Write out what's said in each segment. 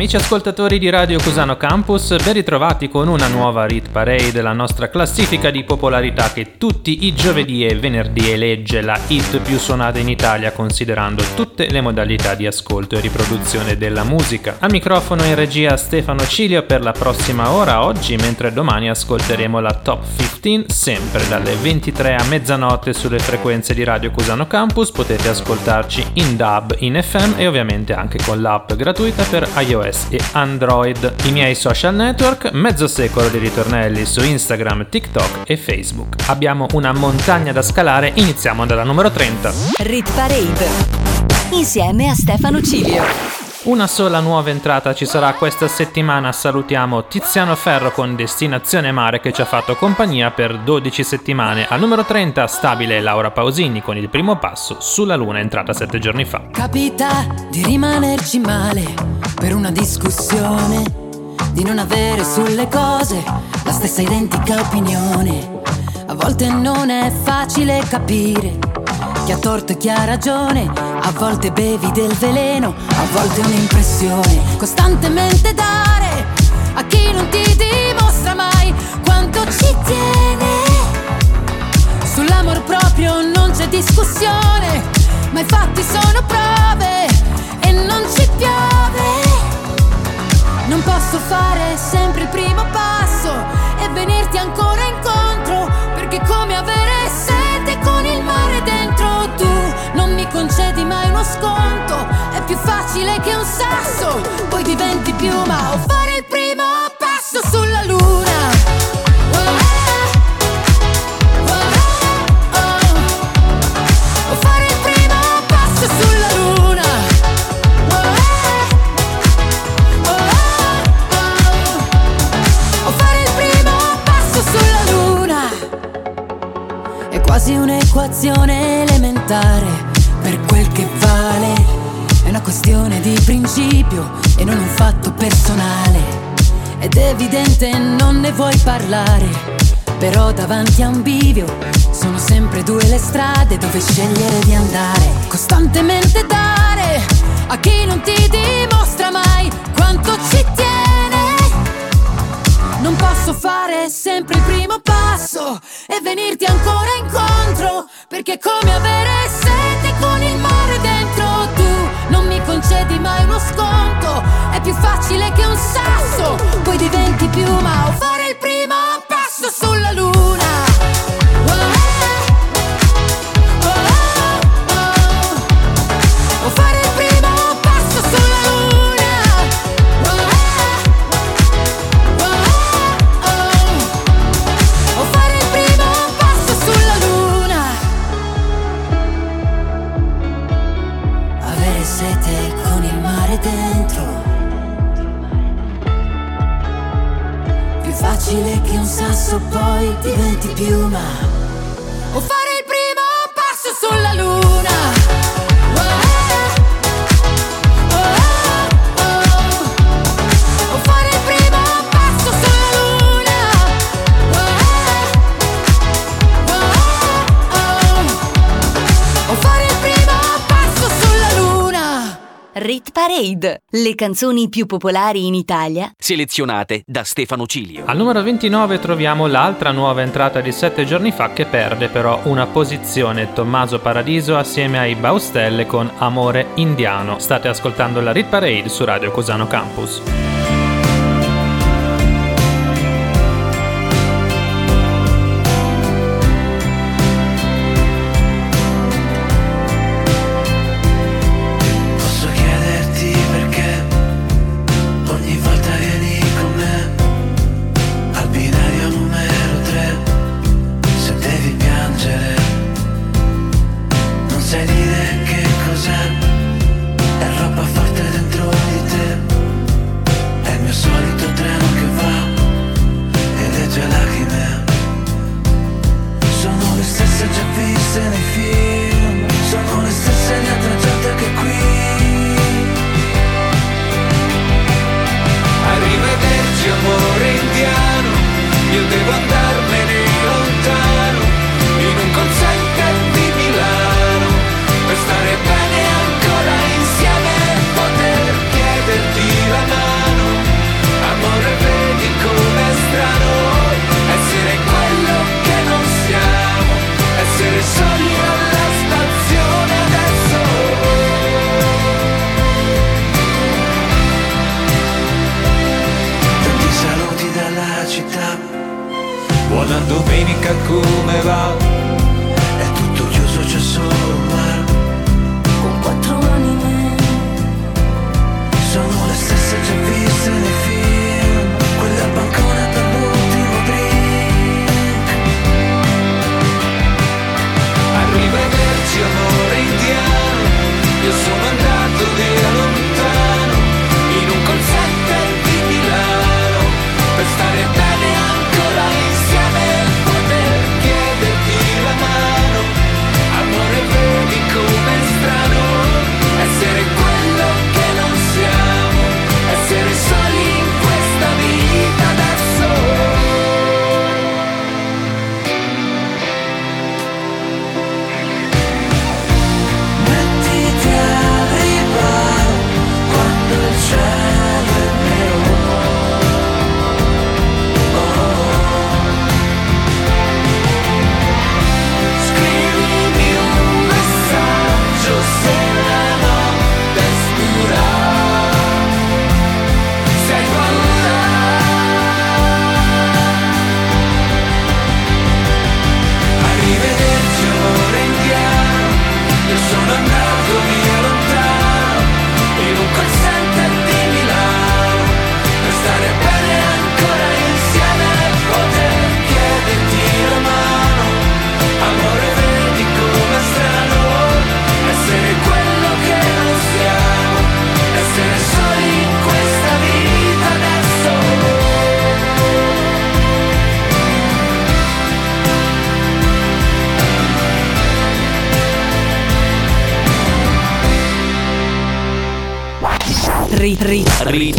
Amici ascoltatori di Radio Cusano Campus, ben ritrovati con una nuova Rit Parade, la nostra classifica di popolarità che tutti i giovedì e venerdì elegge la hit più suonata in Italia considerando tutte le modalità di ascolto e riproduzione della musica. Al microfono in regia Stefano Cilio per la prossima ora oggi, mentre domani ascolteremo la Top 15 sempre dalle 23 a mezzanotte sulle frequenze di Radio Cusano Campus. Potete ascoltarci in DAB, in FM e ovviamente anche con l'app gratuita per iOS iOS e Android. I miei social network, mezzo secolo di ritornelli su Instagram, TikTok e Facebook. Abbiamo una montagna da scalare, iniziamo dalla numero 30. Rit Parade. Insieme a Stefano Cilio. Una sola nuova entrata ci sarà questa settimana. Salutiamo Tiziano Ferro con Destinazione Mare che ci ha fatto compagnia per 12 settimane. Al numero 30 stabile Laura Pausini con il primo passo sulla Luna entrata 7 giorni fa. Capita di rimanerci male per una discussione, di non avere sulle cose la stessa identica opinione. A volte non è facile capire chi ha torto e chi ha ragione. A volte bevi del veleno, a volte un'impressione. Costantemente dare a chi non ti dimostra mai quanto ci tiene. Sull'amor proprio non c'è discussione, ma i fatti sono prove e non ci piove. Non posso fare sempre il primo passo e venirti ancora incontro, perché come avere sconto, è più facile che un sasso, poi diventi piuma o fare il primo passo sulla luna. quasi un'equazione elementare questione di principio e non un fatto personale. Ed è evidente non ne vuoi parlare, però davanti a un bivio sono sempre due le strade dove scegliere di andare. Costantemente dare a chi non ti dimostra mai quanto ci tiene. Non posso fare sempre il primo passo e venirti ancora incontro, perché come avere sete con il mare dentro non mi concedi mai uno sconto, è più facile che un sasso, poi diventi piuma o fare il primo le canzoni più popolari in Italia, selezionate da Stefano Cilio. Al numero 29 troviamo l'altra nuova entrata di sette giorni fa che perde però una posizione, Tommaso Paradiso assieme ai Baustelle con Amore Indiano. State ascoltando la Rit Parade su Radio Cosano Campus.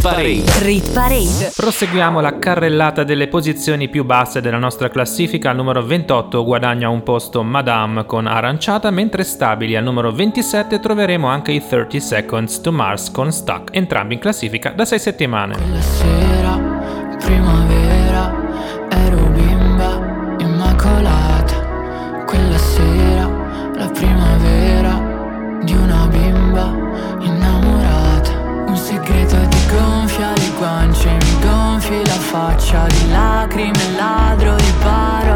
Rit Parade. Rit Parade. Proseguiamo la carrellata delle posizioni più basse della nostra classifica. Al numero 28 guadagna un posto Madame con Aranciata, mentre stabili al numero 27 troveremo anche i 30 Seconds to Mars con Stuck, entrambi in classifica da 6 settimane. Quella sera, primavera goccia di lacrime, ladro di parole.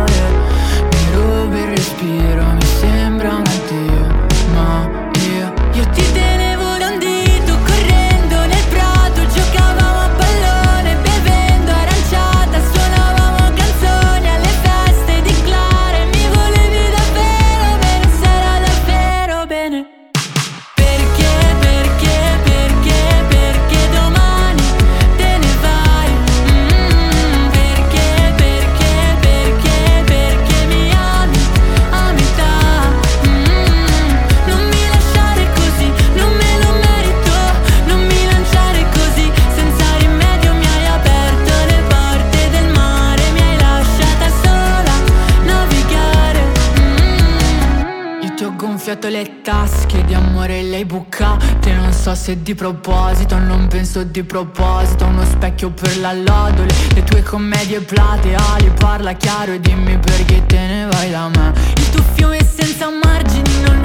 svuotato le tasche di amore lei bucate. Non so se di proposito, non penso di proposito. Uno specchio per la lodole Le tue commedie plateali Parla chiaro e dimmi perché te ne vai da me. Il tuo fiume senza margini non è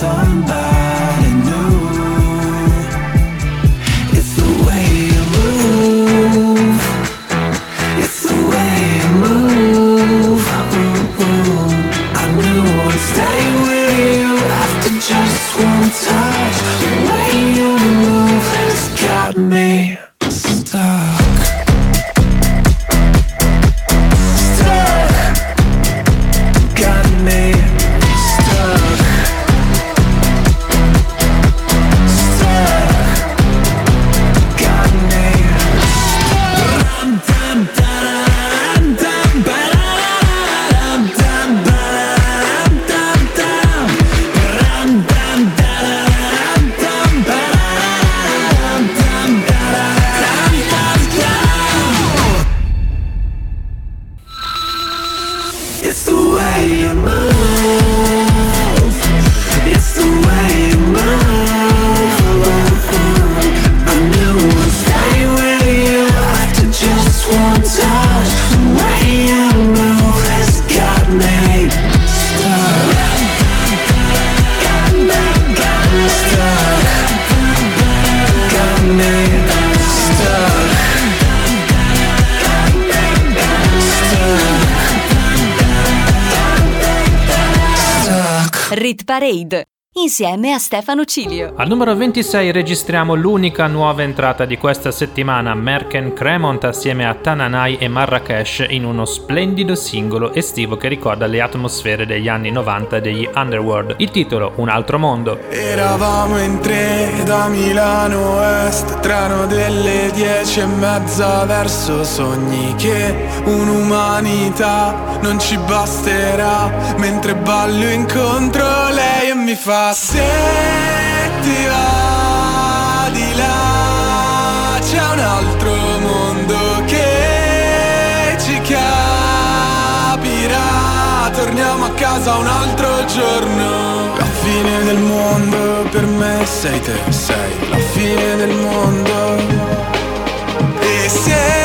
Somebody insieme a Stefano Cilio. Al numero 26 registriamo l'unica nuova entrata di questa settimana, Merken Cremont assieme a Tananai e Marrakesh in uno splendido singolo estivo che ricorda le atmosfere degli anni 90 degli Underworld. Il titolo Un altro mondo. Eravamo in tre da Milano Est Treno delle dieci e mezza verso sogni Che un'umanità non ci basterà Mentre ballo incontro lei mi fa Se ti va di là C'è un altro mondo che ci capirà. Torniamo a casa un altro giorno. La fine del mondo per me sei te, sei la fine del mondo. E se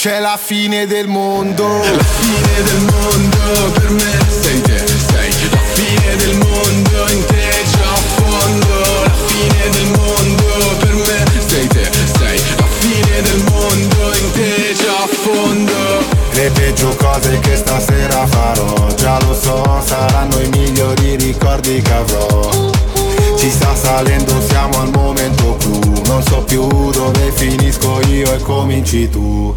C'è la fine del mondo. La fine del mondo per me sei te, sei. La fine del mondo in te già a fondo La fine del mondo per me sei te, sei. La fine del mondo in te già a fondo Le peggio cose che stasera farò Già lo so, saranno i migliori ricordi che avrò. Ci sta salendo, siamo al momento clou. Non so più dove finisco io e cominci tu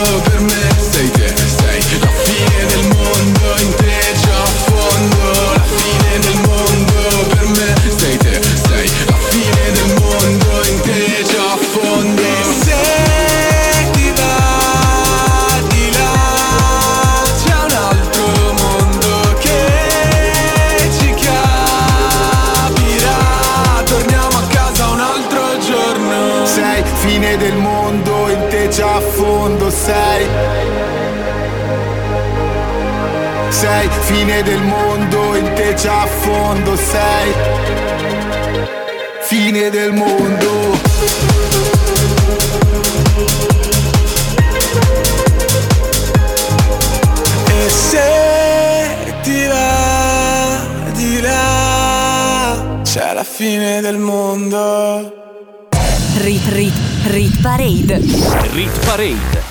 per fine del mondo, in te già a fondo sei Fine del mondo E se ti va di là C'è la fine del mondo Rit Rit Rit Parade. Rit Parade.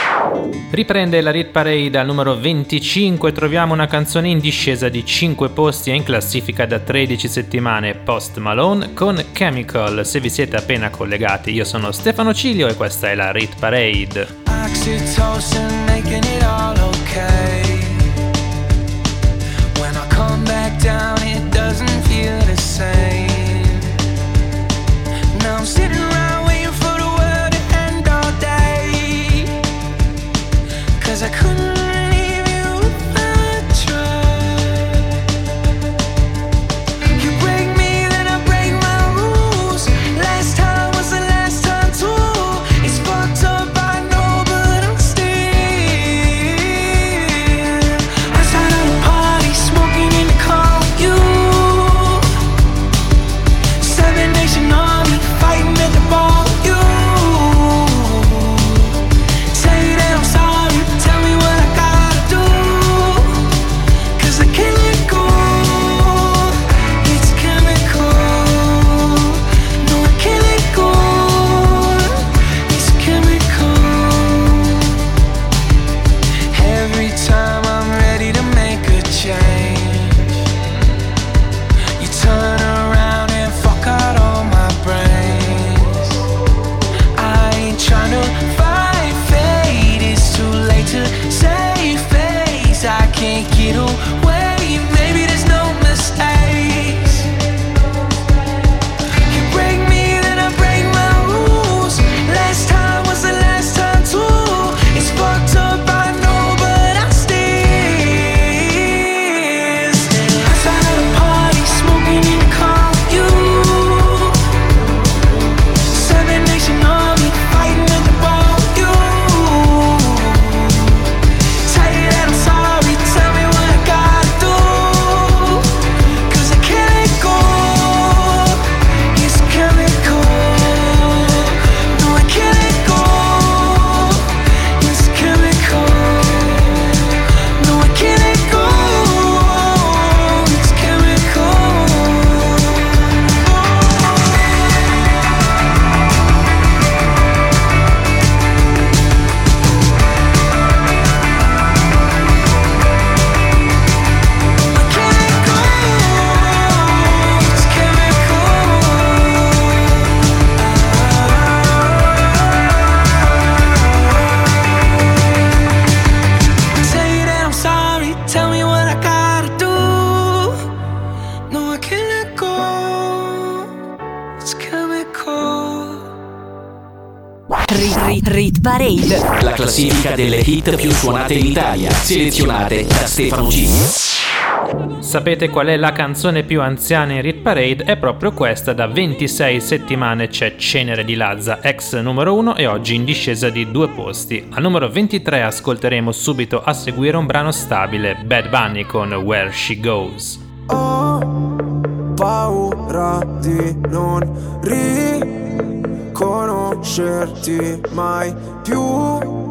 Riprende la Rit Parade al numero 25, troviamo una canzone in discesa di 5 posti e in classifica da 13 settimane, Post Malone con Chemical. Se vi siete appena collegati, io sono Stefano Cilio e questa è la Rit Parade. Oxytocin down it doesn't feel the same. Now I'm sitting classifica delle hit più suonate in Italia, selezionate da Stefano G. Sapete qual è la canzone più anziana in Rit Parade? È proprio questa, da 26 settimane c'è Cenere di Lazza, ex numero 1 e oggi in discesa di due posti. Al numero 23 ascolteremo subito a seguire un brano stabile, Bad Bunny con Where She Goes. paura di non riconoscerti mai più.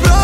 dirò cosa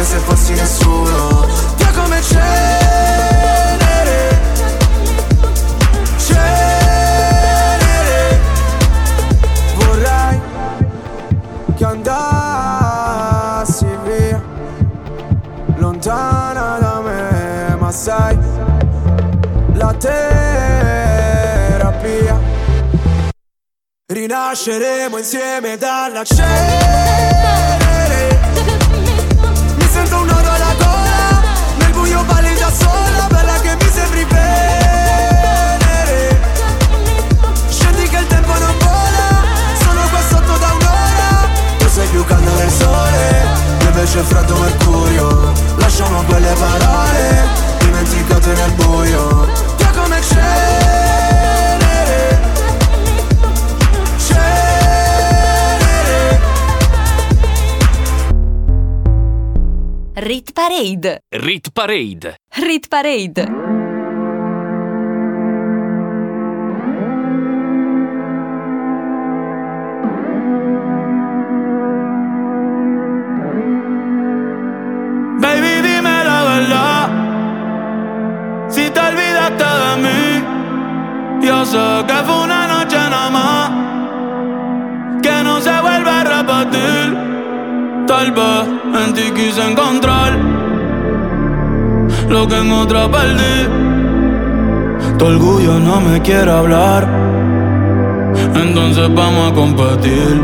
Come se fossi nessuno. Via come cenere. Cenere. Vorrei che andassi via. Lontana da me Ma sai La terapia. Rinasceremo insieme dalla cenere sola Bella che mi sembri venere Scendi che il tempo non vola Sono qua sotto da un'ora. Tu sei più caldo del sole Io invece freddo mercurio. Lasciamo quelle parole Dimenticate nel buio Via come cenere Rit Parade. Rit Parade. Rit Parade. En ti quise encontrar lo que en otra perdí. Tu orgullo no me quiere hablar. Entonces vamos a competir.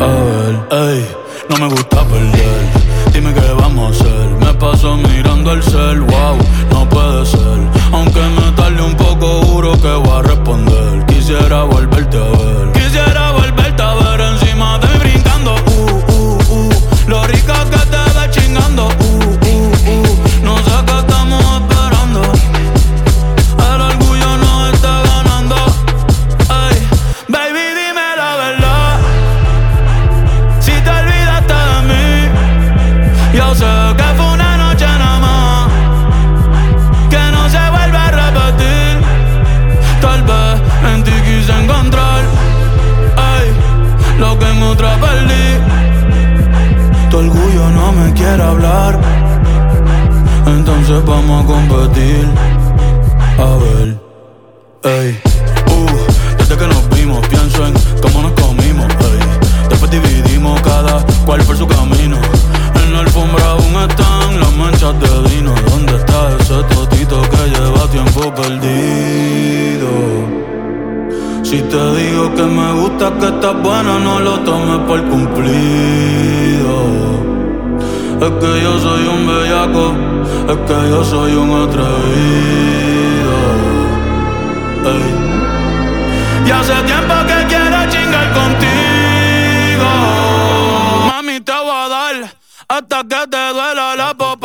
A ver, ey, no me gusta perder. Dime qué vamos a hacer. Me paso mirando el cel, wow, no puede ser. Aunque me tarde un poco, juro que voy a responder. Quisiera volverte a ver. Entonces vamos a competir. A ver, ey. Uh, desde que nos vimos pienso en cómo nos comimos, ey. Después dividimos cada cual por su camino. En la alfombra aún están las manchas de vino. ¿Dónde está ese totito que lleva tiempo perdido? Si te digo que me gusta, que estás buena, no lo tomes por cumplido. Es que yo soy un bellaco, es que yo soy un atrevido. Y hace tiempo que quiero chingar contigo. Mami, te voy a dar hasta que te duela la popola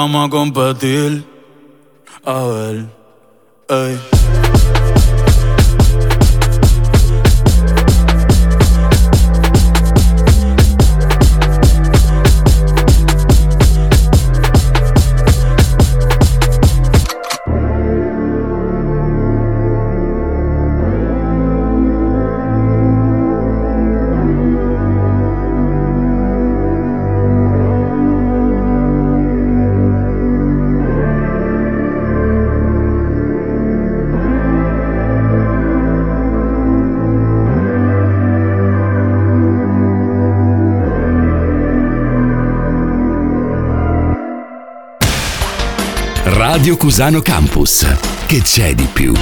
vamos a competir. A ver, ey. Radio Cusano Campus. Che c'è di più?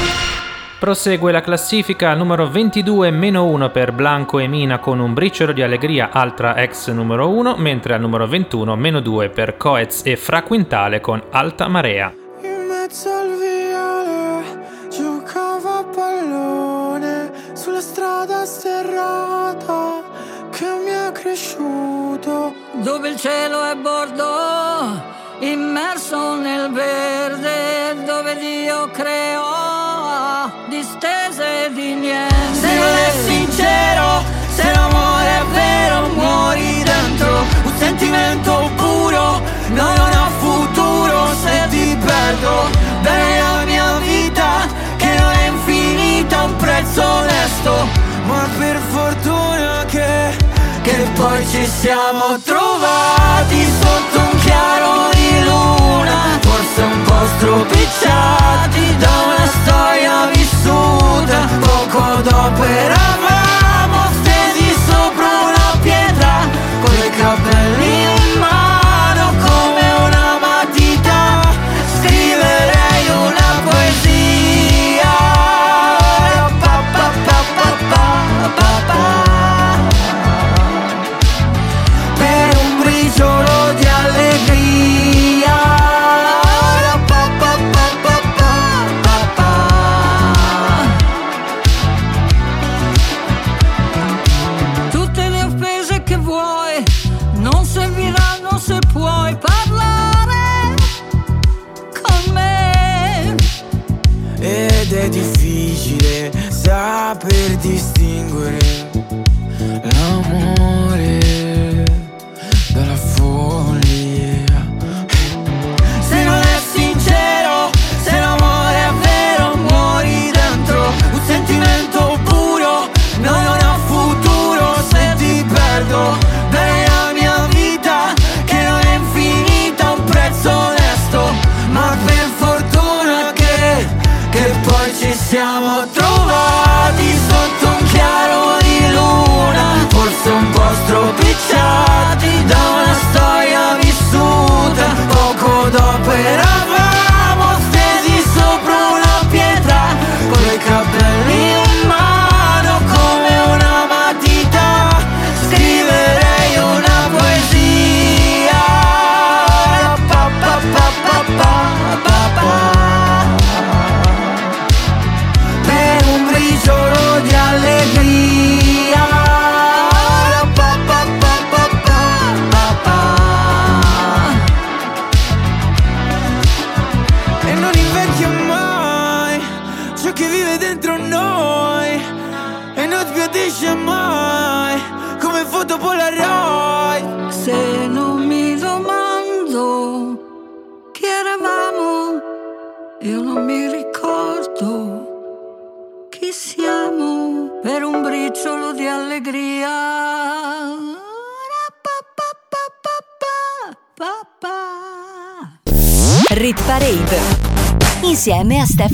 Prosegue la classifica al numero 22 meno 1 per Blanco e Mina con un briciolo di allegria altra ex numero 1, mentre al numero 21 meno 2 per Coez e Fra Quintale con Alta Marea. In mezzo al viale giocavo a pallone sulla strada sterrata che mi ha cresciuto dove il cielo è bordo immerso nel verde dove Dio creò distese di niente. Se non è sincero se l'amore è vero muori dentro. Un sentimento puro no non ha futuro se ti perdo. Bene la mia vita che non è infinita un prezzo onesto. Ma per fortuna che che poi ci siamo trovati sotto strupičati Doma suda Oko do d'opera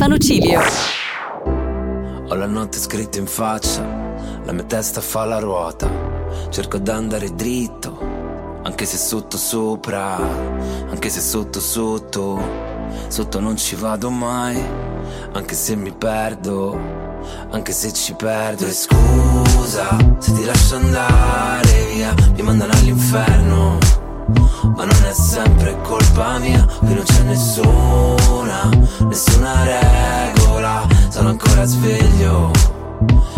Stefano Cilio. Ho la notte scritta in faccia, la mia testa fa la ruota. Cerco d'andare dritto, anche se sotto sopra, anche se sotto sotto. Sotto non ci vado mai, anche se mi perdo, anche se ci perdo. E scusa se ti lascio andare via, mi mandano all'inferno. Ma non è sempre colpa mia, qui non c'è nessuna, nessuna regola. Sono ancora sveglio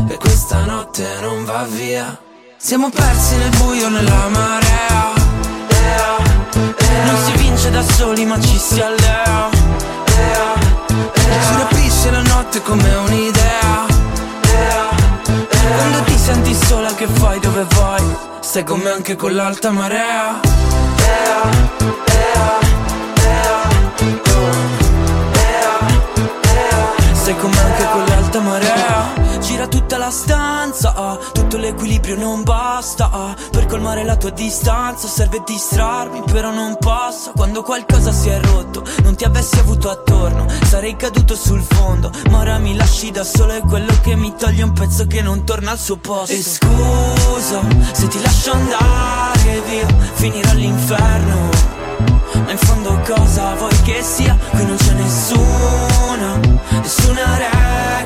e questa notte non va via. Siamo persi nel buio nella marea. Non si vince da soli ma ci si allea. Ci rapisce la notte come un'idea. Quando ti senti sola che fai dove vai? Stai con me anche con l'alta marea. Sei come anche con l'alta marea Gira tutta la stanza Tutto l'equilibrio non basta ah, Per colmare la tua distanza Serve distrarmi però non posso Quando qualcosa si è rotto Non ti avessi avuto attorno Sarei caduto sul fondo. Ma ora mi lasci da solo È quello che mi toglie un pezzo che non torna al suo posto. E scusa se ti lascio andare via Finire all'inferno. Ma in fondo cosa vuoi che sia? Qui non c'è nessuna, nessuna regola. E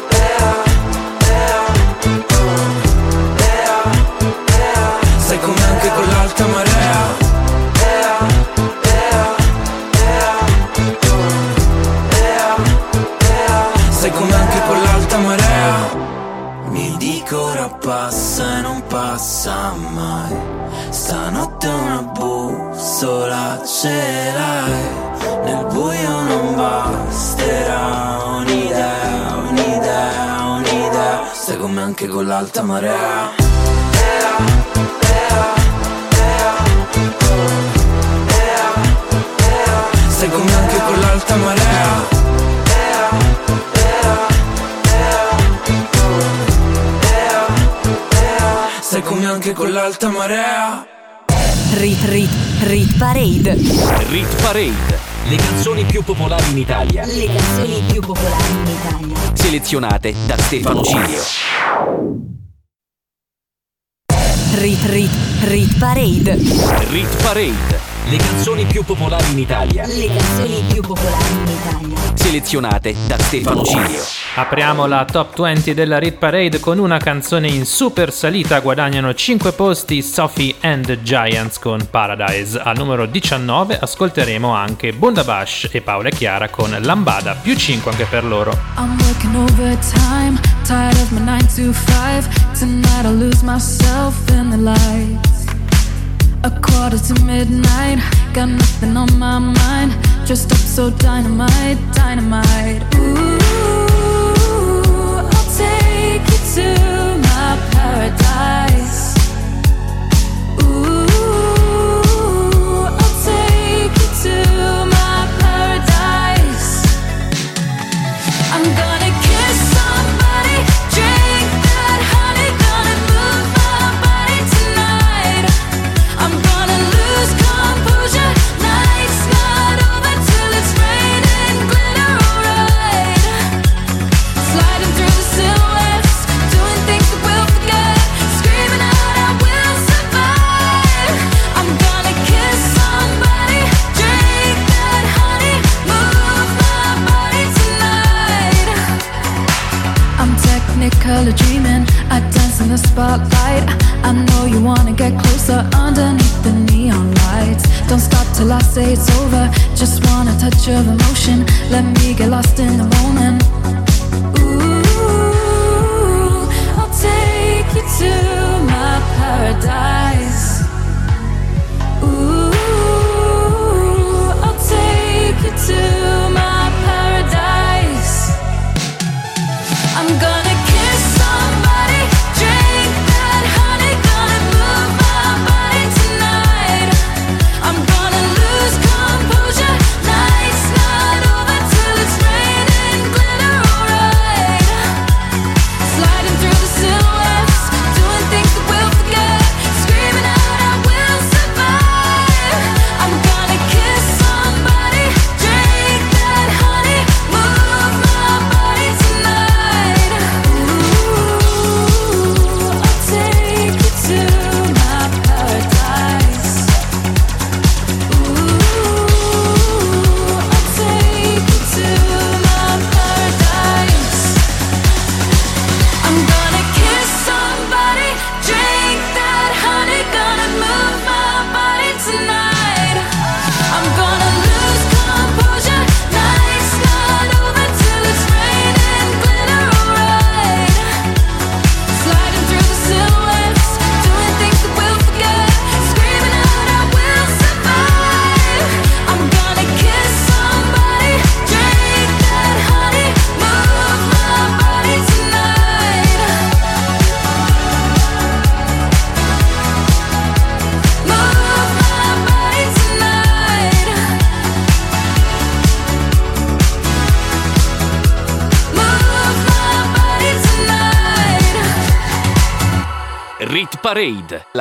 anche con l'alta marea Stai con me anche con l'alta marea? Mi dico ora passa e non passa mai. Stanotte una bussola ce l'hai. Nel buio non basterà un'idea, un'idea, un'idea. Stai con me anche con l'alta marea Me anche con l'alta marea me anche con l'alta marea Rit Rit Rit Parade. Rit Parade. Le canzoni più popolari in Italia. Le canzoni più popolari in Italia. Selezionate da Stefano Cilio. Rit Rit Rit Parade. Rit Parade. Le canzoni più popolari in Italia. Le canzoni più popolari in Italia. Selezionate da Stefano Cilio. Apriamo la top 20 della Rit Parade con una canzone in super salita, guadagnano 5 posti Sophie and the Giants con Paradise. Al numero 19 ascolteremo anche Bundabash e Paola e Chiara con Lambada, più 5 anche per loro. I'm working overtime, tired of my 9 to 5. Tonight I'll lose myself in the lights. A quarter to midnight, got nothing on my mind. Dressed up so dynamite, dynamite. Ooh,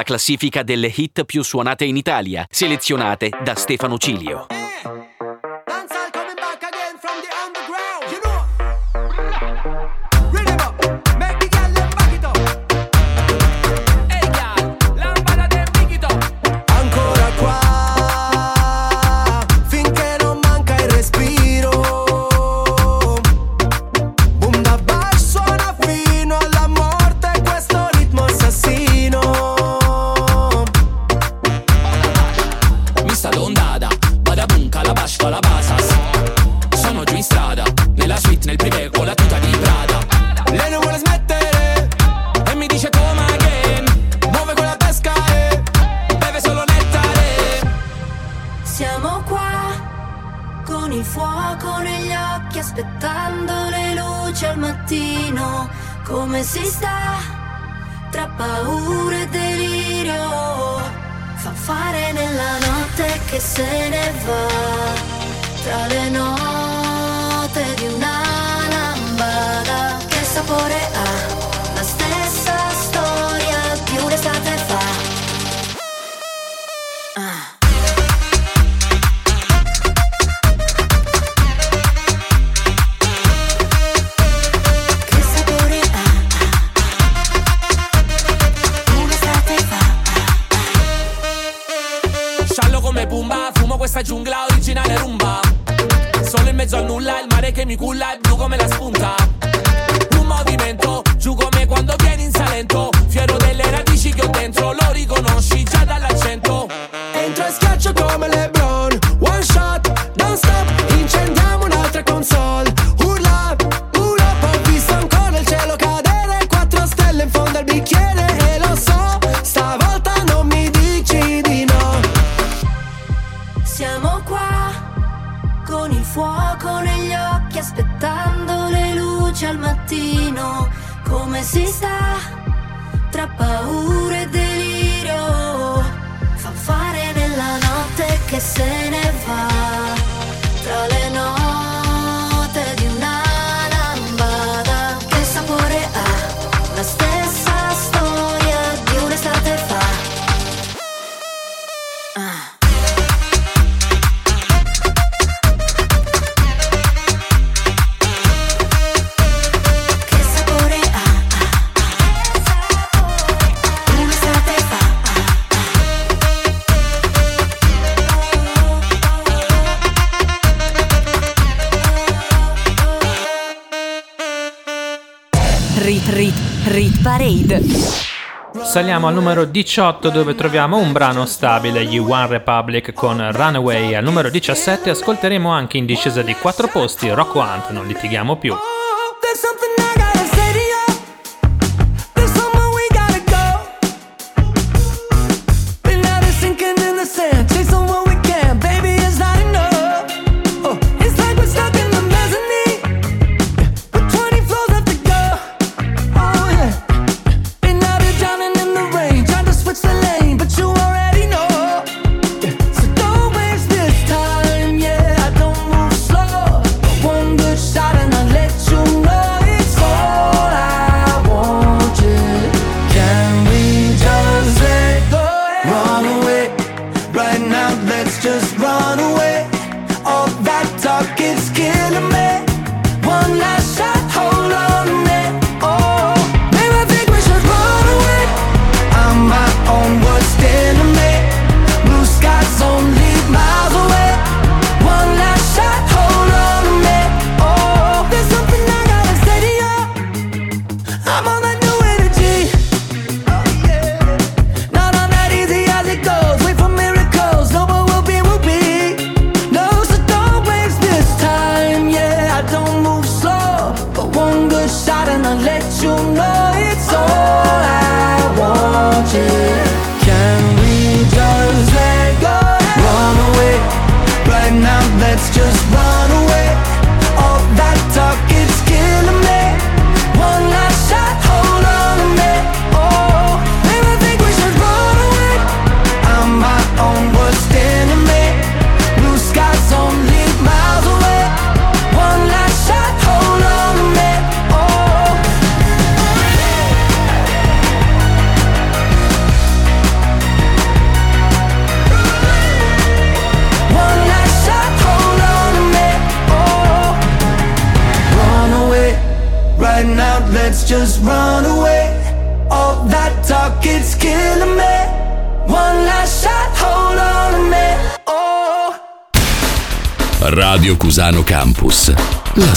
la classifica delle hit più suonate in Italia, selezionate da Stefano Cilio. Saliamo al numero 18 dove troviamo un brano stabile, gli One Republic con Runaway. Al numero 17 ascolteremo anche in discesa di 4 posti Rock Hunt, non litighiamo più.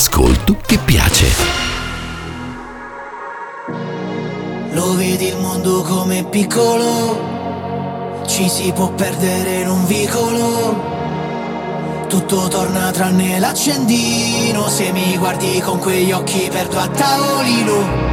L'ascolto che piace. Lo vedi il mondo come piccolo, ci si può perdere in un vicolo. Tutto torna tranne l'accendino, se mi guardi con quegli occhi perdo a tavolino.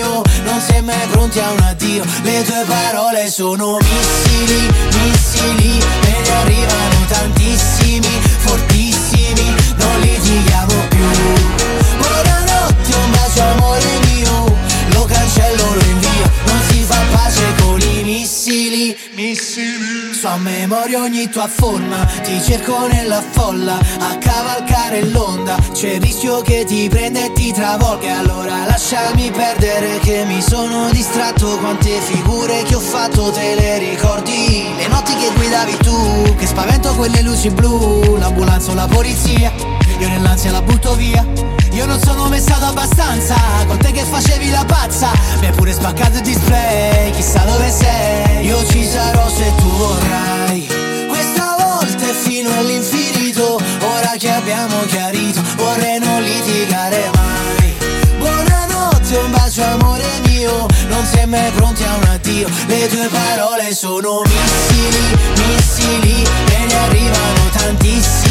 mio Non sei mai pronti a un addio. Le tue parole sono missili, missili Me ne arrivano tantissimi, fortissimi Non litighiamo più a memoria ogni tua forma. Ti cerco nella folla A cavalcare l'onda. C'è il rischio che ti prenda e ti travolga. Allora lasciami perdere che mi sono distratto. Quante figure che ho fatto te le ricordi? Le notti che guidavi tu Che spavento quelle luci blu. L'ambulanza o la polizia Io nell'ansia la butto via. Io non sono mai stato abbastanza Con te che facevi la pazza. Mi hai pure spaccato Le tue parole sono missili, missili E ne arrivano tantissimi,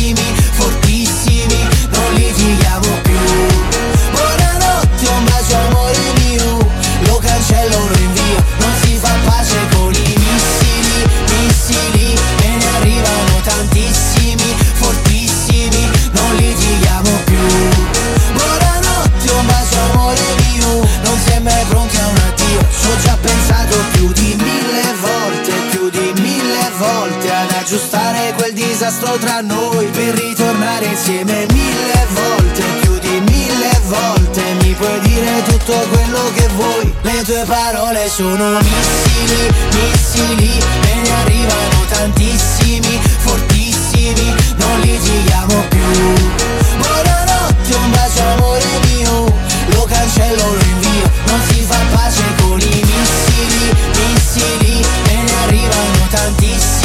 aggiustare quel disastro tra noi Per ritornare insieme mille volte Più di mille volte. Mi puoi dire tutto quello che vuoi Le tue parole sono missili, missili E ne arrivano tantissimi, fortissimi Non litighiamo più. Buonanotte, un bacio amore mio Lo cancello, lo invio Non si fa pace con i missili, missili E ne arrivano tantissimi,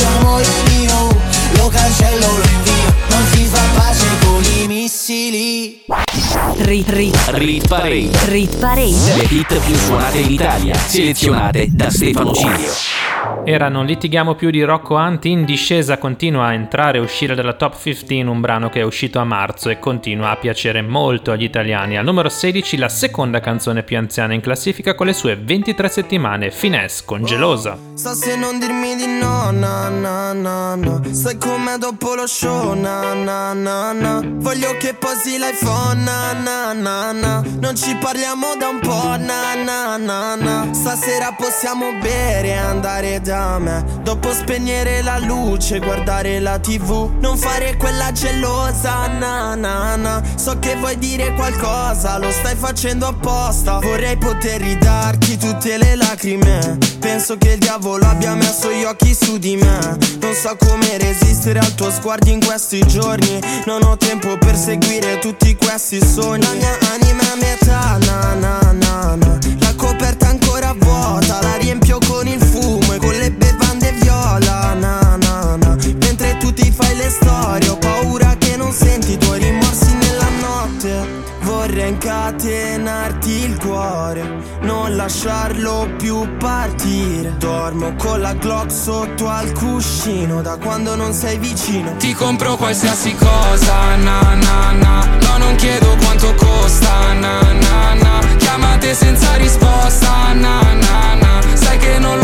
Bacio amore mio Lo cancello, lo invio Non si fa pace con i missili Rit Rit Rit Parade. Rit Parade Le hit più suonate in Italia, selezionate da Stefano Cilio. Era Non litighiamo più di Rocco Anti, in discesa continua a entrare e uscire dalla top 15 un brano che è uscito a marzo e continua a piacere molto agli italiani. Al numero 16 la seconda canzone più anziana in classifica con le sue 23 settimane, Finesse con Gelosa. Sta se non dirmi di no, na na na na Sai com'è dopo lo show, na na na na Voglio che posi l'iPhone, na na na na Non ci parliamo da un po', na na na na Stasera possiamo bere e andare da me Dopo spegnere la luce, guardare la tv Non fare quella gelosa, na na na. So che vuoi dire qualcosa, lo stai facendo apposta. Vorrei poter ridarti tutte le lacrime. Penso che il diavolo abbia messo gli occhi su di me. Non so come resistere al tuo sguardo in questi giorni. Non ho tempo per seguire tutti questi sogni. La mia anima è metà, na na na na. La coperta ancora vuota, la riempio con il fumo con le bevande viola, na na na. Mentre tu ti fai le storie, ho paura che non senti i tuoi rimorsi nella notte. Vorrei incatenarti il cuore, non lasciarlo più partire. Dormo con la Glock sotto al cuscino, da quando non sei vicino. Ti compro qualsiasi cosa, na na na. No, non chiedo quanto costa, na na na. Chiamate senza risposta, na na na. Sai che non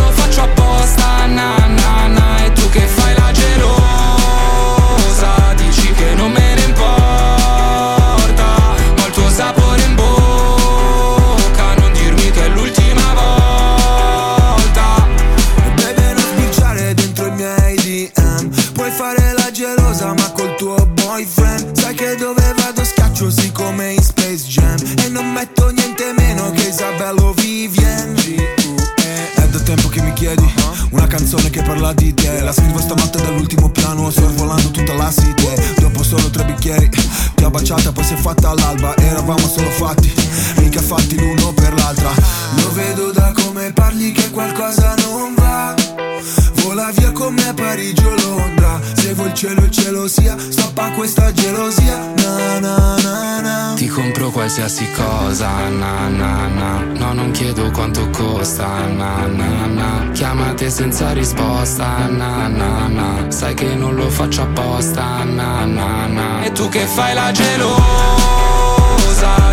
senza risposta, na na na. Sai che non lo faccio apposta, na na na. E tu che fai la gelosa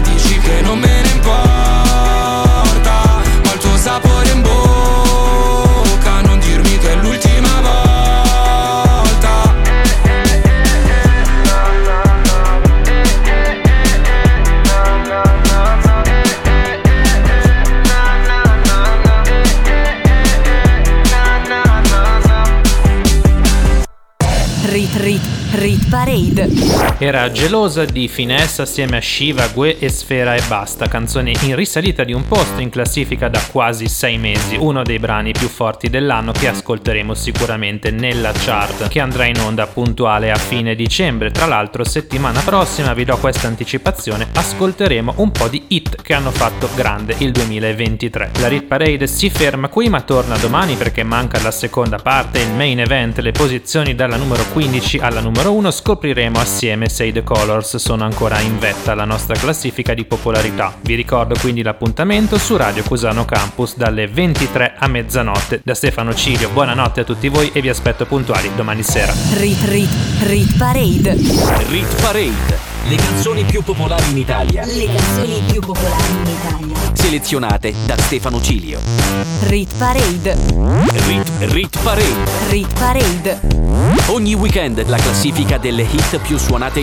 Dici che non me ne importa Parade. Era gelosa di Finesse assieme a Shiva, Gue e Sfera e Basta, canzone in risalita di un posto in classifica da quasi sei mesi, uno dei brani più forti dell'anno che ascolteremo sicuramente nella chart, che andrà in onda puntuale a fine dicembre. Tra l'altro settimana prossima, vi do questa anticipazione, ascolteremo un po' di hit che hanno fatto grande il 2023. La Rit Parade si ferma qui ma torna domani perché manca la seconda parte, il main event, le posizioni dalla numero 15 alla numero 1 scopriremo assieme i The Colors sono ancora in vetta alla nostra classifica di popolarità. Vi ricordo quindi l'appuntamento su Radio Cusano Campus dalle 23 a mezzanotte. Da Stefano Cilio, buonanotte a tutti voi e vi aspetto puntuali domani sera. Rit Rit Rit Parade. Rit Parade. Le canzoni più popolari in Italia. Le canzoni più popolari in Italia. Selezionate da Stefano Cilio. Rit Parade. Rit, Rit Parade. Rit Parade. Ogni weekend la classifica delle hit più suonate in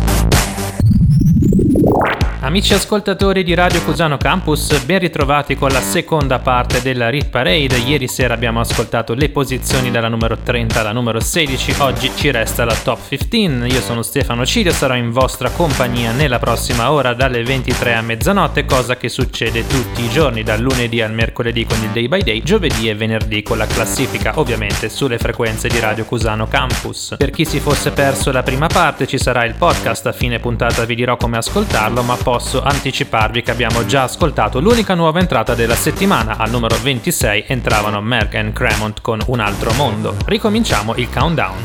Amici ascoltatori di Radio Cusano Campus, ben ritrovati con la seconda parte della Rit Parade. Ieri sera abbiamo ascoltato le posizioni dalla numero 30 alla numero 16, oggi ci resta la top 15. Io sono Stefano Cilio, sarò in vostra compagnia nella prossima ora dalle 23 a mezzanotte, cosa che succede tutti i giorni, dal lunedì al mercoledì con il Day by Day, giovedì e venerdì con la classifica, ovviamente sulle frequenze di Radio Cusano Campus. Per chi si fosse perso la prima parte ci sarà il podcast, a fine puntata vi dirò come ascoltarlo, ma posso anticiparvi che abbiamo già ascoltato l'unica nuova entrata della settimana. Al numero 26 entravano Merck and Cremont con Un altro mondo. Ricominciamo il countdown.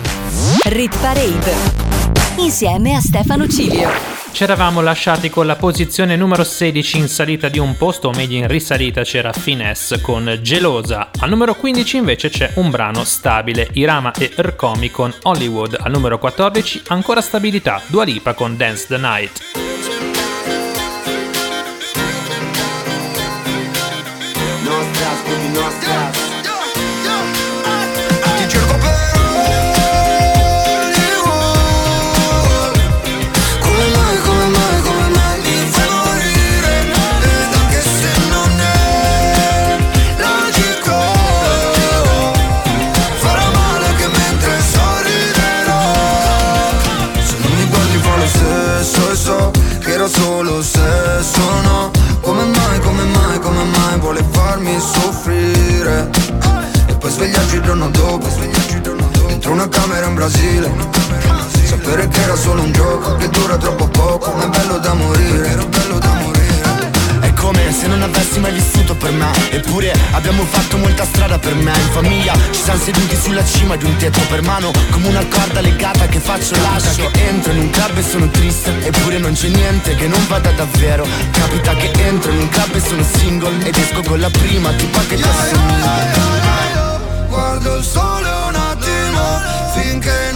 Rit Parade. Insieme a Stefano Cilio. Ci eravamo lasciati con la posizione numero 16 in salita di un posto, o meglio in risalita c'era Finesse con Gelosa. Al numero 15 invece c'è un brano stabile, Irama e Rkomi con Hollywood. Al numero 14 ancora stabilità, Dua Lipa con Dance the Night. Una camera in Brasile Sapere che era solo un gioco Che dura troppo poco Ma è bello da morire Era bello da morire È come se non avessi mai vissuto per me Eppure abbiamo fatto molta strada per me In famiglia ci siamo seduti sulla cima di un tetto per mano Come una corda legata che faccio lascio Che entro in un club e sono triste Eppure non c'è niente che non vada davvero Capita che entro in un club e sono single Ed esco con la prima tipa che ti assomiglia Guardo il sole un attimo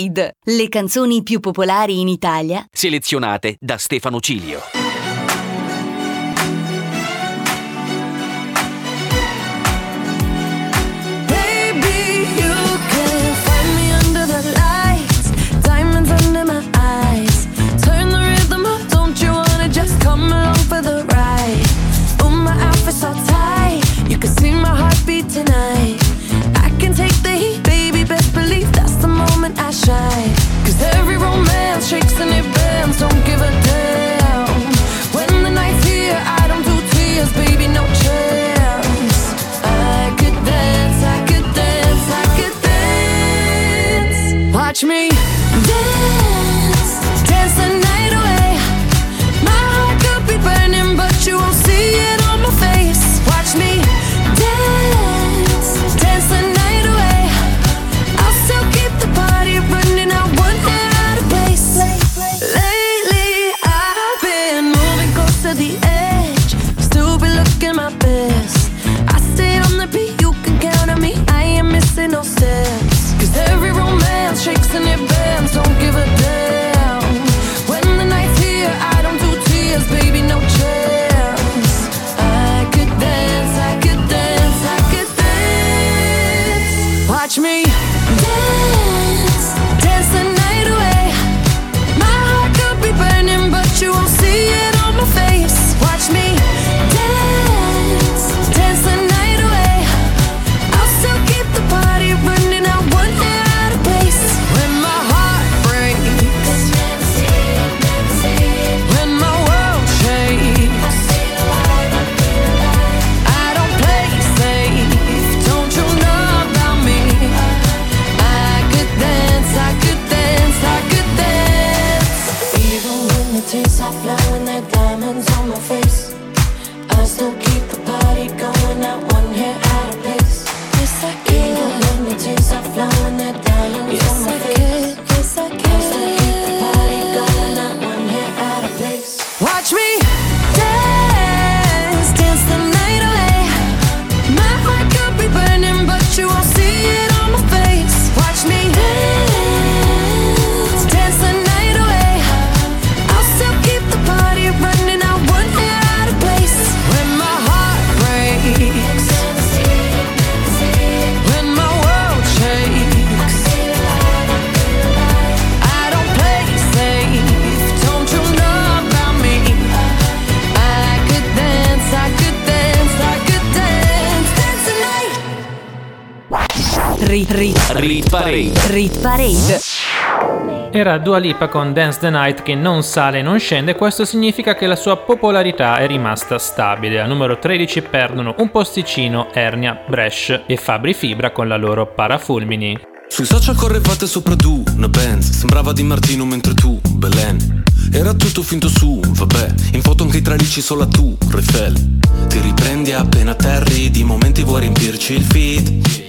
Parade, le canzoni più popolari in Italia Selezionate da Stefano Cilio. Shakes and it bends, don't give a damn. Rit, rit, Rit Parade. rit Parade. Era Dua Lipa con Dance the Night che non sale e non scende, questo significa che la sua popolarità è rimasta stabile. Al numero 13 perdono un posticino Ernia, Bresh e Fabri Fibra con la loro Parafulmini. Sui social correvate sopra tu, una Benz Sembrava Di Martino mentre tu, Belen Era tutto finto su, vabbè In foto anche i tralicci solo a tu, Refel Ti riprendi appena atterri Di momenti vuoi riempirci il feed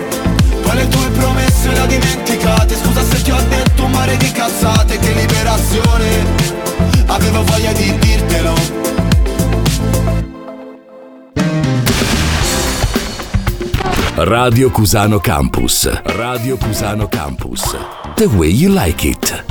Poi le tue promesse le ho dimenticate Scusa se ti ho detto un mare di cazzate Che liberazione Avevo voglia di dirtelo Radio Cusano Campus. Radio Cusano Campus. The way you like it.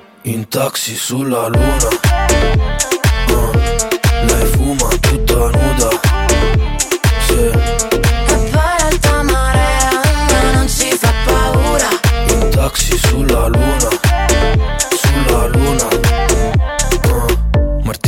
In taxi sulla luna. Uh, lei fuma tutta nuda. Sì, poi l'alta marea a me non ci fa paura. in taxi sulla luna. Sulla luna.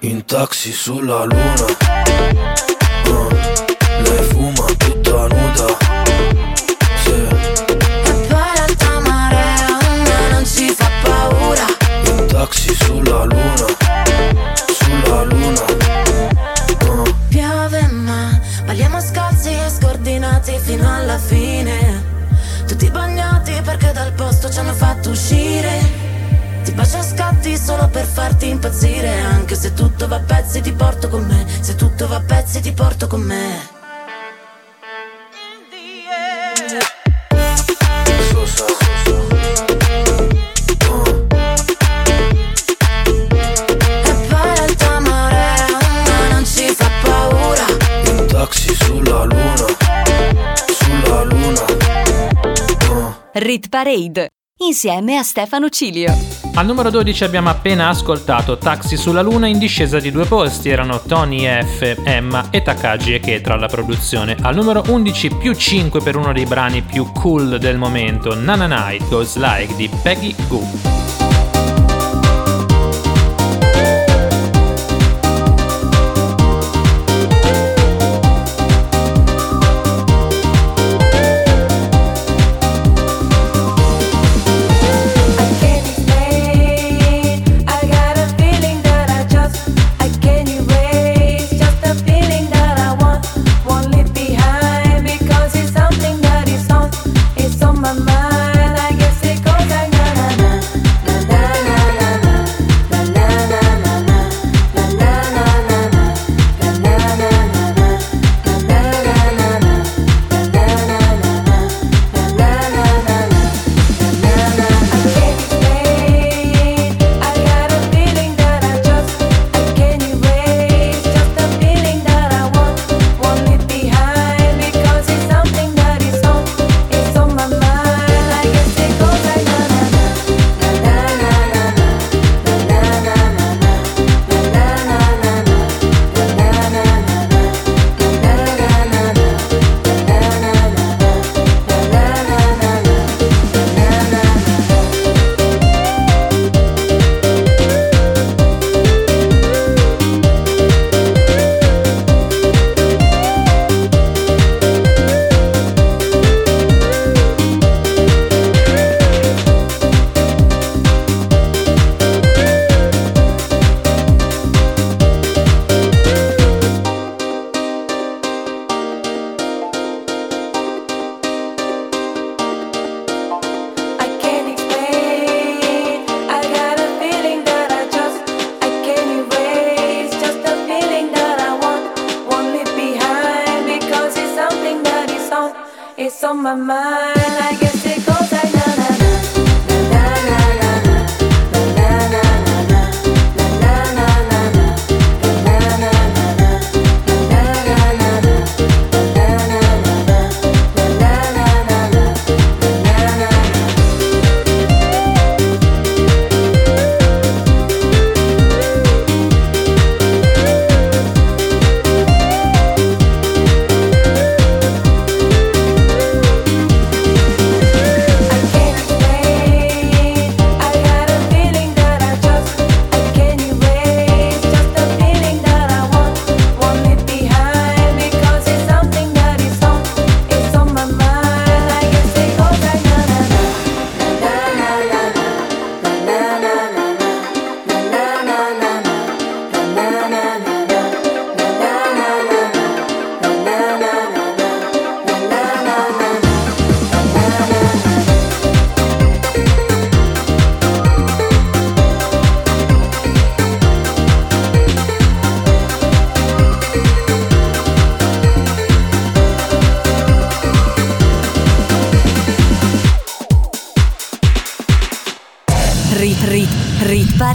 In taxi sulla luna. Uh, Lei fuma tutta nuda. Sì, E l'alta marea a me non ci fa paura. in taxi sulla luna. Sulla luna. Uh, Piove ma balliamo scalzi e scordinati fino alla fine. Tutti bagnati perché dal posto ci hanno fatto uscire. Ti bacio a solo per farti impazzire Anche se tutto va a pezzi ti porto con me Se tutto va a pezzi ti porto con me. Rit Parade insieme a Stefano Cilio. Al numero 12 abbiamo appena ascoltato Taxi sulla Luna in discesa di due posti, erano Tony F, Emma e Takagi e Ketra alla produzione. Al numero 11 più 5 per uno dei brani più cool del momento, Nana Night Goes Like di Peggy Goo.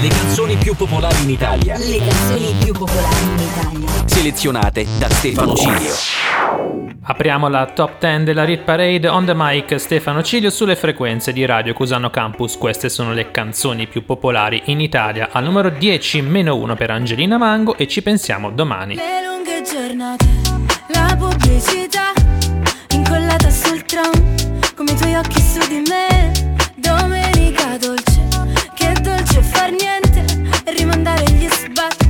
Le canzoni più popolari in Italia. Le canzoni più popolari in Italia. Selezionate da Stefano Cilio. Apriamo la top 10 della Rit Parade on the mic Stefano Cilio sulle frequenze di Radio Cusano Campus. Queste sono le canzoni più popolari in Italia. Al numero 10 meno 1 per Angelina Mango e ci pensiamo domani. Le lunghe giornate, la pubblicità incollata sul tram, come i tuoi occhi su di me. Domenica dolce, far niente rimandare gli sbatti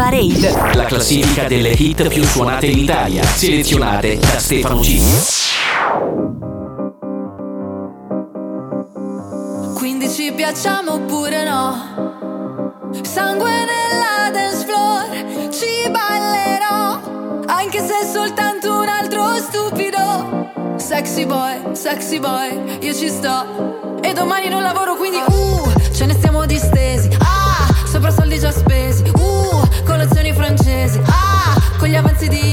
Parade. La classifica delle hit più suonate in Italia, selezionate da Stefano G. 15 piacciamo oppure no? Sangue nella dance floor, ci ballerò, anche se è soltanto un altro stupido. Sexy boy, sexy boy, io ci sto. E domani non lavoro quindi uh, ce ne stiamo distesi. Ah, sopra soldi già spesi gli avanzi di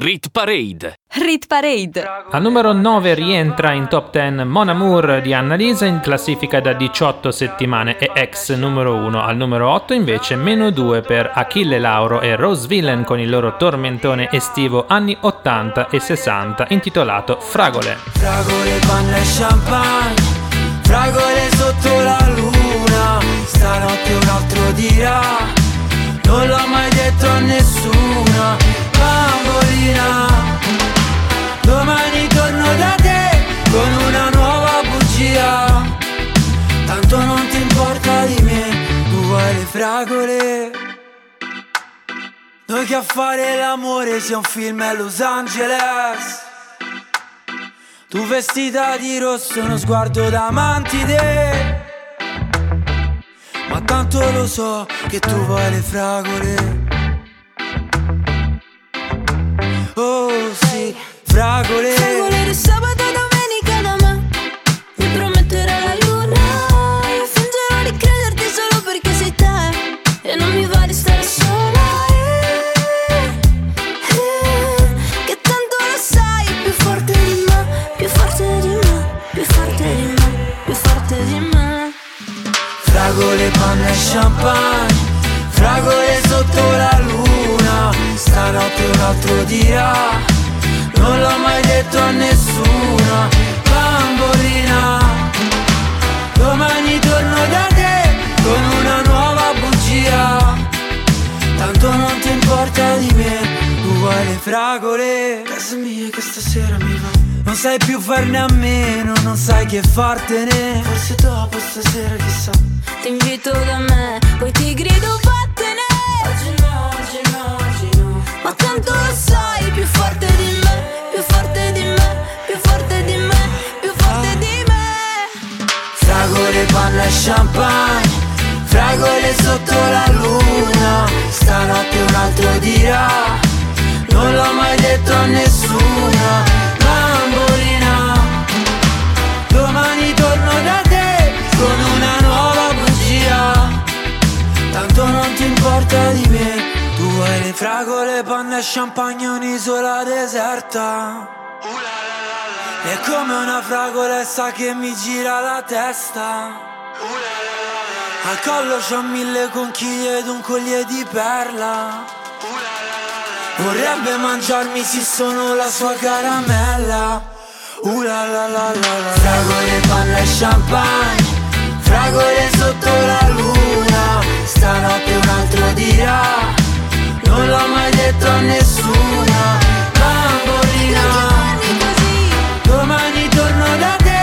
Rit Parade. Rit Parade. Al numero 9 rientra in top 10 Mon Amour di Annalisa in classifica da 18 settimane e ex numero 1. Al numero 8 invece meno 2 per Achille Lauro e Rose Villain con il loro tormentone estivo anni 80 e 60 intitolato Fragole. Fragole, panna e champagne Fragole sotto la luna Stanotte un altro dirà Non l'ho mai detto a nessuna Bambolina. Domani torno da te Con una nuova bugia. Tanto non ti importa di me Tu vuoi le fragole. Noi che a fare l'amore sia un film a Los Angeles. Tu vestita di rosso, uno sguardo da mantide Ma tanto lo so che tu vuoi le fragole Sì, fragole. Fragole di sabato e domenica da me Mi prometterai la luna. Io fingerò di crederti solo perché sei te E non mi va di stare sola. Eh, eh, Che tanto lo sai Più forte di me Più forte di me Più forte di me Più forte di me. Fragole, panna e champagne Fragole sotto la luna. Stanotte un altro dirà Non l'ho mai detto a nessuna Bambolina. Domani torno da te Con una nuova bugia. Tanto non ti importa di me Tu vuoi le fragole. Casa mia che stasera mi va. Non sai più farne a meno Non sai che fartene. Forse dopo stasera chissà. Ti invito da me Poi ti grido panna e champagne Fragole sotto la luna Stanotte un altro dirà Non l'ho mai detto a nessuna Bambolina. Domani torno da te Con una nuova bugia Tanto non ti importa di me Tu vuoi le fragole, panna e champagne Un'isola deserta. È come una fragolessa che mi gira la testa Al collo c'ho mille conchiglie ed un collier di perla. Vorrebbe mangiarmi sì sono la sua caramella. Uh la la la la Fragole, panna e champagne. Fragole sotto la luna. Stanotte un altro dirà Non l'ho mai detto a nessuna. Bambolina. Domani torno da te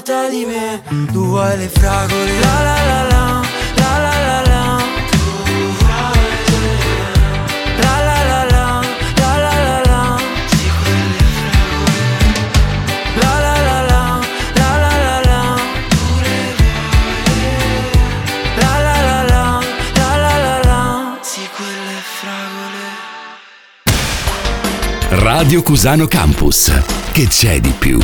porta di me Tu vuoi le fragole la la la la La la la la Radio Cusano Campus Che c'è di più?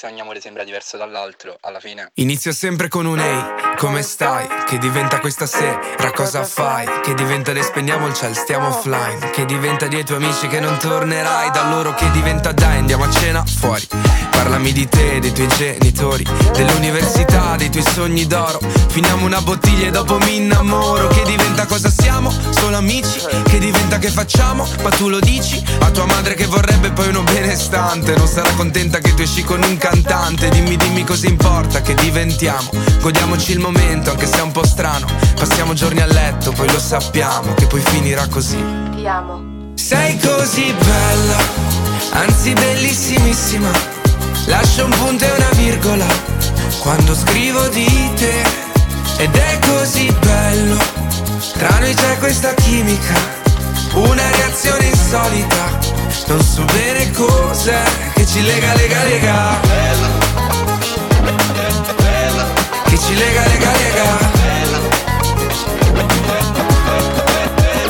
Se ogni amore sembra diverso dall'altro, alla fine Inizia sempre con un ehi, come stai? Che diventa questa sera, cosa fai? Che diventa le spegniamo il ciel, stiamo offline Che diventa dei tuoi amici che non tornerai Da loro che diventa dai, andiamo a cena fuori Parlami di te, dei tuoi genitori Dell'università, dei tuoi sogni d'oro Finiamo una bottiglia e dopo mi innamoro Che diventa cosa siamo? Solo amici? Che diventa che facciamo? Ma tu lo dici? A tua madre che vorrebbe poi uno benestante Non sarà contenta che tu esci con un cantante Dimmi, dimmi cosa importa che diventiamo Godiamoci il momento anche se è un po' strano Passiamo giorni a letto, poi lo sappiamo Che poi finirà così Ti amo sei così bella, anzi bellissimissima. Lascio un punto e una virgola quando scrivo di te. Ed è così bello, tra noi c'è questa chimica, una reazione insolita. Non so bene cos'è che ci lega, lega, lega. Che ci lega, lega, lega.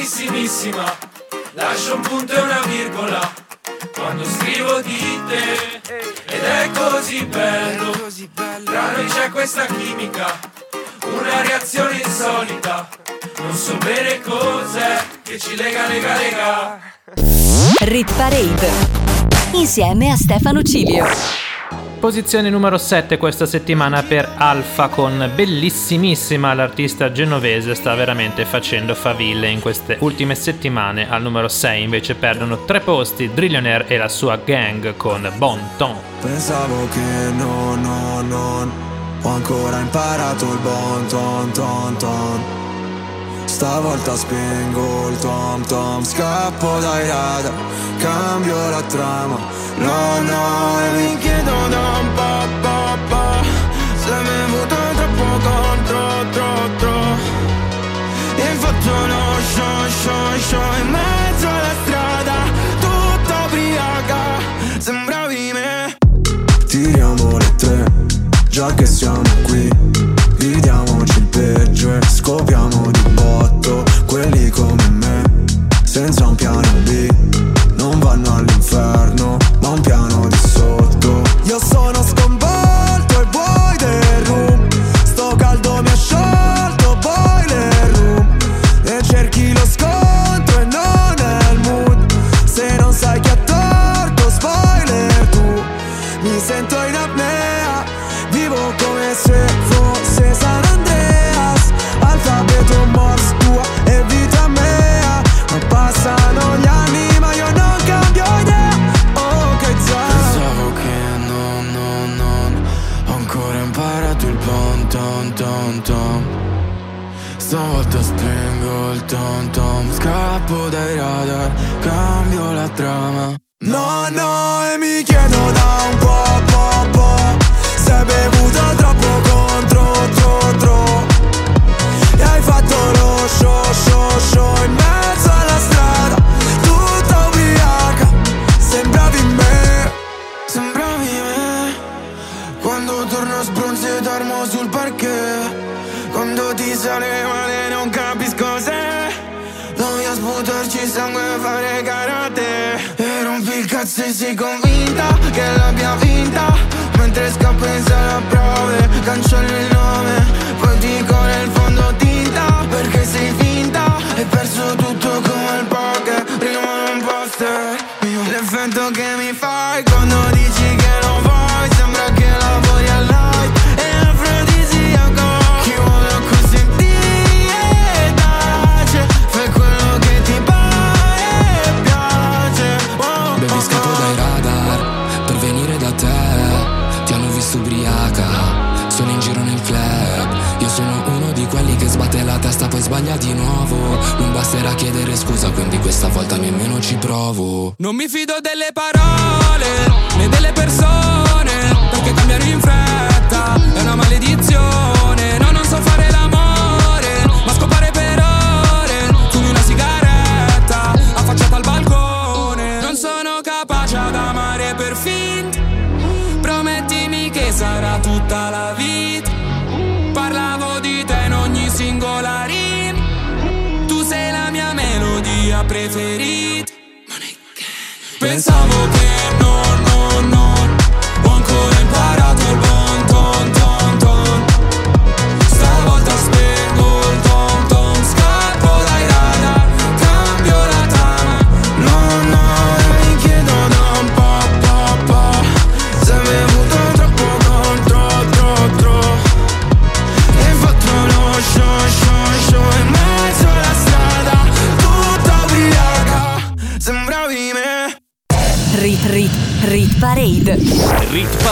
Bellissimissima. Lascio un punto e una virgola quando scrivo di te. Ed è così bello, tra noi c'è questa chimica, una reazione insolita. Non so bene cos'è che ci lega, lega, lega. Rit Parade insieme a Stefano Cilio. Posizione numero 7 questa settimana per Alfa con bellissimissima l'artista genovese sta veramente facendo faville in queste ultime settimane. Al numero 6 invece perdono tre posti Drillionaire e la sua gang con Bon Ton. Pensavo che no, no, non Ho ancora imparato il bon ton ton ton Stavolta spengo il tom tom Scappo dai radar Cambio la trama. No, no, e mi chiedo da un po', po', po' Se mi è venuto troppo contro, tro, tro. E faccio lo show, show, show In mezzo alla strada Tutta ubriaca Sembravi me Tiriamo le tre Già che siamo qui Gridiamoci il peggio e scopriamo di botto Quelli come me Senza un piano B Non vanno all'inferno Ma un piano di sotto. Io sono trama. No, no, e mi chiedo da un po', po', po' Se hai rompi il cazzo e sei convinta che l'abbia vinta. Mentre scappo in sala prove Cancello il nome. Poi dico nel fondo tinta Perché sei finta. Hai perso tutto come Non mi fido delle parole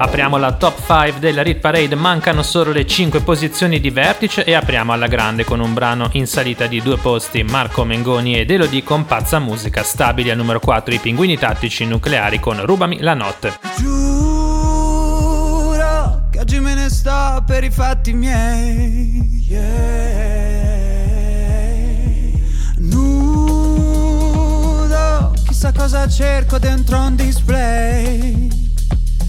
Apriamo la top 5 della Rit Parade, mancano solo le 5 posizioni di vertice e apriamo alla grande con un brano in salita di due posti, Marco Mengoni ed Elodie con Pazza Musica, stabili al numero 4 i pinguini tattici nucleari con Rubami la notte. Giuro che oggi me ne sto per i fatti miei. Yeah. Nudo, chissà cosa cerco dentro un display.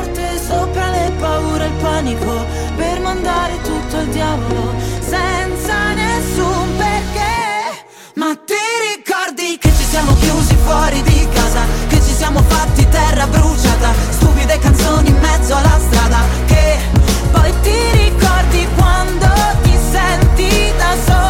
forte sopra le paure e il panico per mandare tutto al diavolo senza nessun perché. Ma ti ricordi che ci siamo chiusi fuori di casa? Che ci siamo fatti terra bruciata? Stupide canzoni in mezzo alla strada. Che Poi ti ricordi quando ti senti da solo?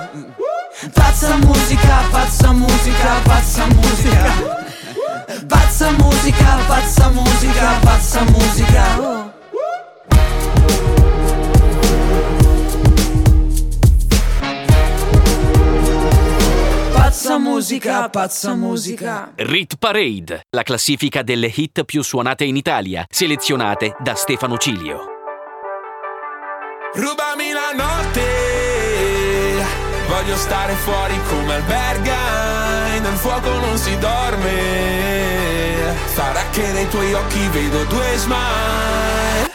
Pazza musica, pazza musica, pazza musica. Pazza musica, pazza musica, pazza musica. Pazza musica, pazza musica. Rit Parade, la classifica delle hit più suonate in Italia, selezionate da Stefano Cilio. Rubami la notte, voglio stare fuori come alberga, nel fuoco non si dorme, sarà che nei tuoi occhi vedo due smile.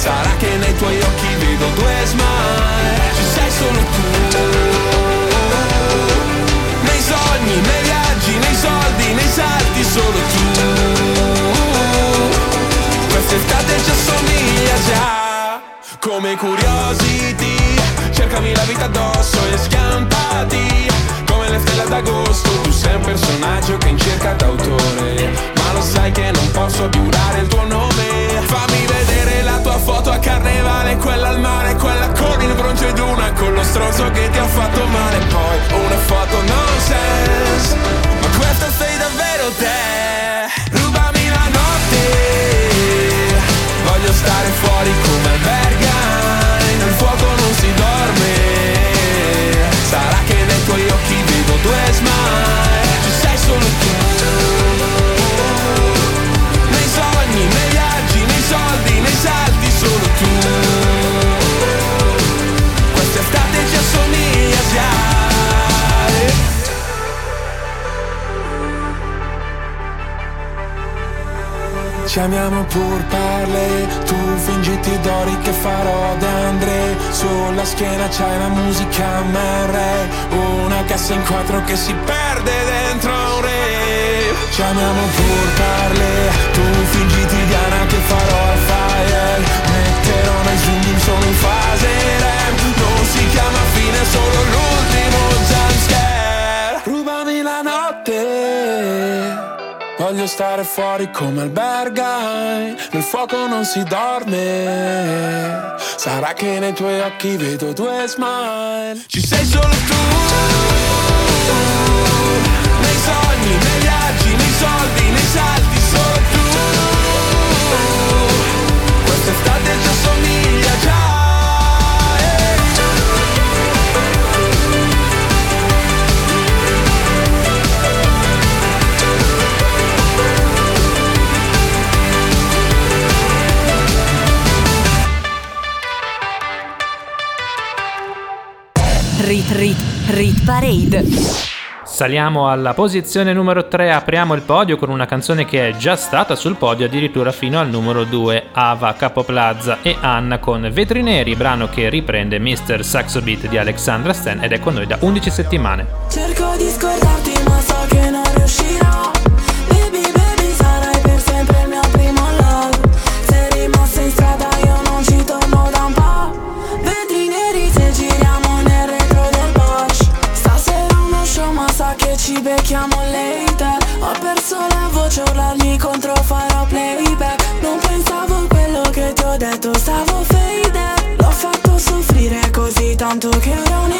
sarà che nei tuoi occhi vedo due smile, ci sei solo tu, nei sogni, nei viaggi, nei soldi, nei salti solo tu, quest'estate ci assomiglia già, come curiosity, cercami la vita addosso e scampati, come le stelle d'agosto Tu sei un personaggio che in cerca d'autore. Ma lo sai che non posso giurare il tuo nome. Fammi foto a carnevale Quella al mare, quella con il bronzo ed una Con lo stronzo che ti ha fatto Ci amiamo pur parle, tu fingiti d'ori che farò d'Andre Sulla schiena c'hai la musica MR Una cassa in quattro che si perde dentro un re. Ci amiamo pur parle, tu fingiti Diana che farò al fire. Metterò nei zoom solo in fase REM. Non si chiama fine, solo l'ultimo Voglio stare fuori come albergai Nel fuoco non si dorme. Sarà che nei tuoi occhi vedo due smile. Ci sei solo tu Nei sogni, nei viaggi, nei soldi, nei salti Rit Rit Rit Parade. Saliamo alla posizione numero 3, apriamo il podio con una canzone che è già stata sul podio addirittura fino al numero 2, Ava Capoplaza e Anna con Vetri Neri, brano che riprende Mr. Saxo Beat di Alexandra Stan ed è con noi da 11 settimane. Cerco ci becchiamo later. Ho perso la voce urlarmi contro farò playback. Non pensavo a quello che ti ho detto stavo faded L'ho fatto soffrire così tanto che ora un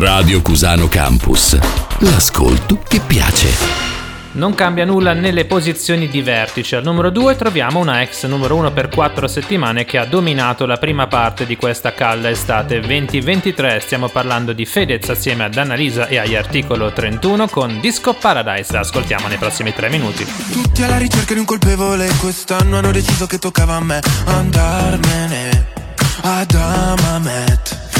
Radio Cusano Campus. L'ascolto che piace. Non cambia nulla nelle posizioni di vertice. Al numero 2 troviamo una ex numero 1 per 4 settimane che ha dominato la prima parte di questa calda estate 2023. Stiamo parlando di Fedez assieme ad Annalisa e agli articolo 31 con Disco Paradise. Ascoltiamo nei prossimi 3 minuti. Tutti alla ricerca di un colpevole Quest'anno hanno deciso che toccava a me Andarmene ad Amamet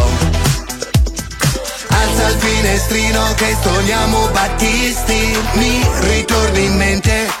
finestrino che stoniamo Battisti. Mi ritorni in mente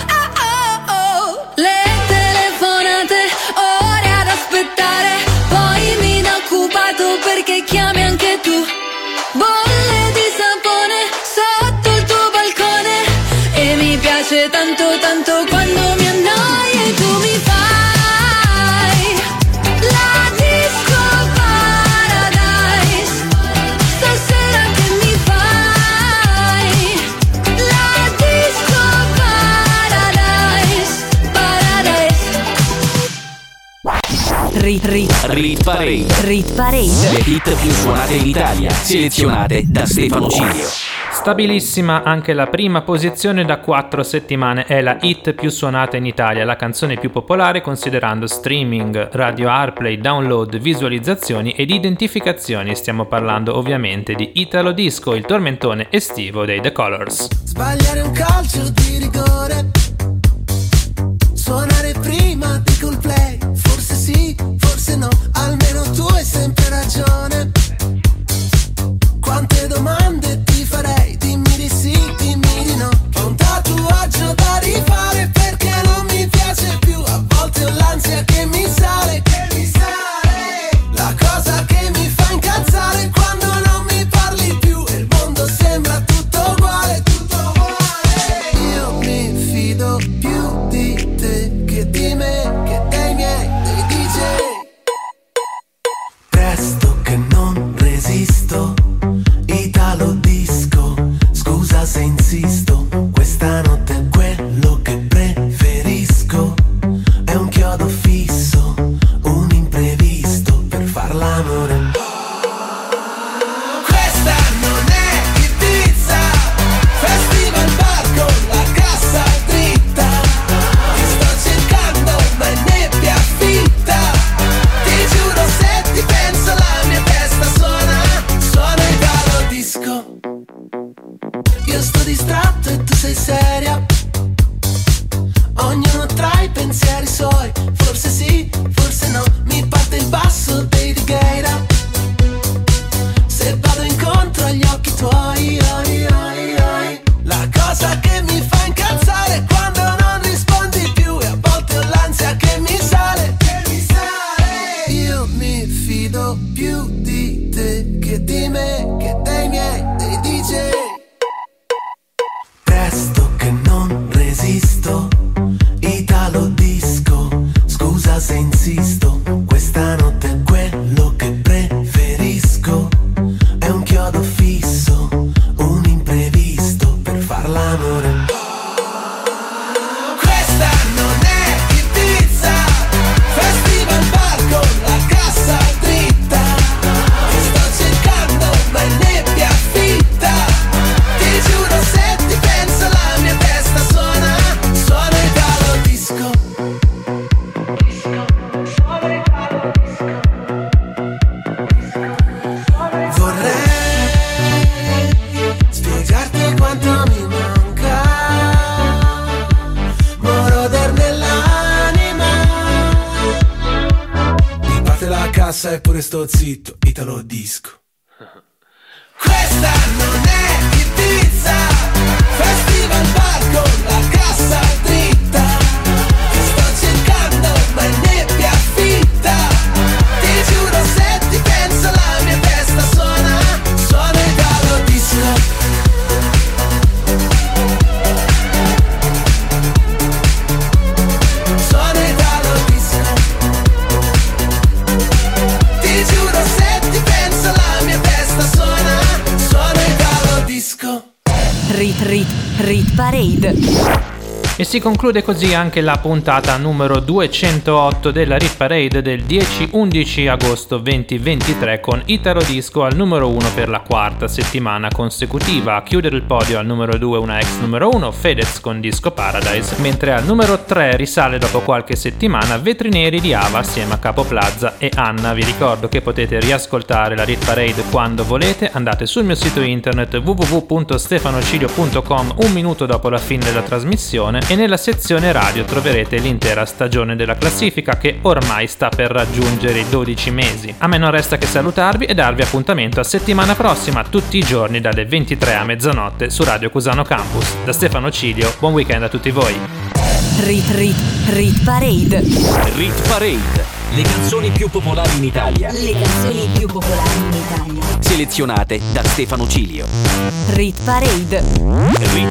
Parade. rit parade. Le hit più suonate in Italia, selezionate da Stefano Cilio. Stabilissima anche la prima posizione da 4 settimane è la hit più suonata in Italia, la canzone più popolare considerando streaming, radio airplay, download, visualizzazioni ed identificazioni. Stiamo parlando ovviamente di Italo Disco, il tormentone estivo dei The Colors. Sbagliare un calcio di rigore Suonare io sto distratto e tu sei seria. Ognuno tra i pensieri suoi, forse sì si conclude così anche la puntata numero 208 della Rit Parade del 10-11 agosto 2023 con Italo Disco al numero 1 per la quarta settimana consecutiva. A chiudere il podio al numero 2 una ex numero 1, Fedez con Disco Paradise, mentre al numero 3 risale dopo qualche settimana Vetri Neri di Ava assieme a Capo Plaza e Anna. Vi ricordo che potete riascoltare la Rit Parade quando volete, andate sul mio sito internet www.stefanocilio.com un minuto dopo la fine della trasmissione e nella sezione radio troverete l'intera stagione della classifica che ormai sta per raggiungere i 12 mesi. A me non resta che salutarvi e darvi appuntamento a settimana prossima tutti i giorni dalle 23 a mezzanotte su Radio Cusano Campus. Da Stefano Cilio, buon weekend a tutti voi. Rit Rit Rit Parade. Rit Parade. Le canzoni più popolari in Italia. Le canzoni più popolari in Italia. Selezionate da Stefano Cilio. Rit Parade. Rit,